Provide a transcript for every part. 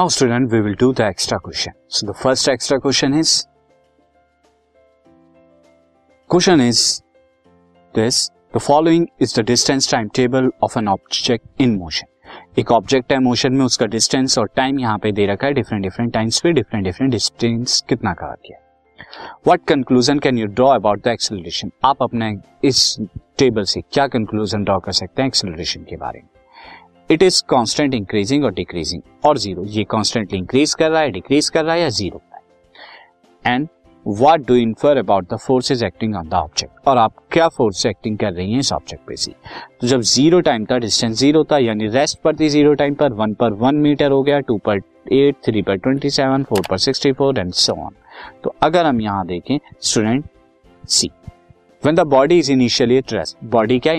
Now, student, we will do the extra question. So, the first extra question is question is this the following is the distance timetable of an object in motion. एक object है motion में उसका distance और time यहाँ पे दे रखा है डिफरेंट डिफरेंट टाइम्स पे डिफरेंट डिफरेंट डिस्टेंस कितना कवर किया what conclusion can you draw about the acceleration आप अपने इस टेबल से क्या कंक्लूजन ड्रॉ कर सकते हैं एक्सेलरेशन के बारे में इट इज़ कॉन्स्टेंट इंक्रीजिंग और डिक्रीजिंग और ज़ीरो ये कॉन्स्टेंटली इंक्रीज कर रहा है डिक्रीज कर रहा है या zero and what do infer about the forces acting on the object और आप क्या फोर्स एक्टिंग कर रही हैं इस ऑब्जेक्ट पे सी तो जब ज़ीरो टाइम था डिस्टेंस ज़ीरो था यानी रेस्ट पर थी ज़ीरो टाइम पर वन पर वन मीटर हो गया टू पर एट थ्री पर ट्वेंटी सेवन फोर पर sixty four and so on तो अगर हम यहाँ देखें student see The body is initially at rest, body क्या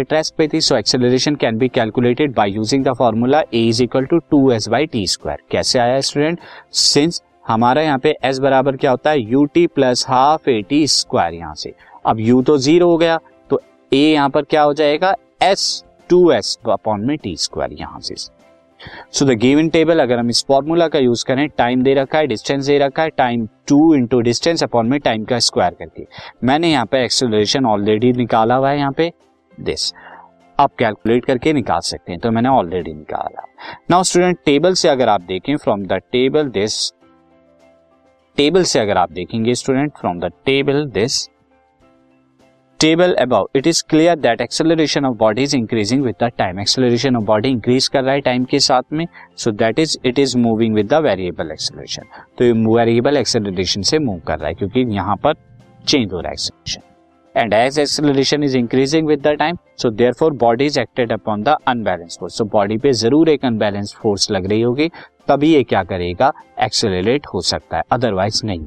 at rest पे थी, so acceleration can be calculated by using the formula a is equal to 2s by t square. कैसे आया स्टूडेंट? Since हमारा यहाँ पे s बराबर क्या होता है u t plus half a t square यहाँ से अब u तो ज़ीरो हो गया तो a यहाँ पर क्या हो जाएगा s टू एस अपॉन में टी स्क्वायर यहाँ से सो द गिवन टेबल अगर हम इस फॉर्मूला का यूज़ करें टाइम दे रखा है डिस्टेंस दे रखा है time two into distance upon में टाइम का स्क्वायर करके। मैंने यहाँ पे एक्सेलरेशन ऑलरेडी निकाला हुआ है यहाँ पे दिस आप कैलकुलेट करके निकाल सकते हैं तो मैंने ऑलरेडी निकाला। नाउ स्टूडेंट टेबल से अगर आप देखें from the table this table से अगर आप देखेंगे student from the table this table about it is clear that acceleration of body is increasing with the time acceleration of body increase कर रहा है टाइम के साथ में. So that is it is moving with the variable acceleration तो variable acceleration से move कर रहा है क्योंकि यहाँ पर चेंज हो रहा है acceleration and as acceleration is increasing with the time so therefore body is acted upon the unbalance force so body पे ज़रूर एक अनबैलेंस फोर्स लग रही होगी, तभी ये क्या करेगा? एक्सेलरेट हो सकता है अदरवाइज़ नहीं.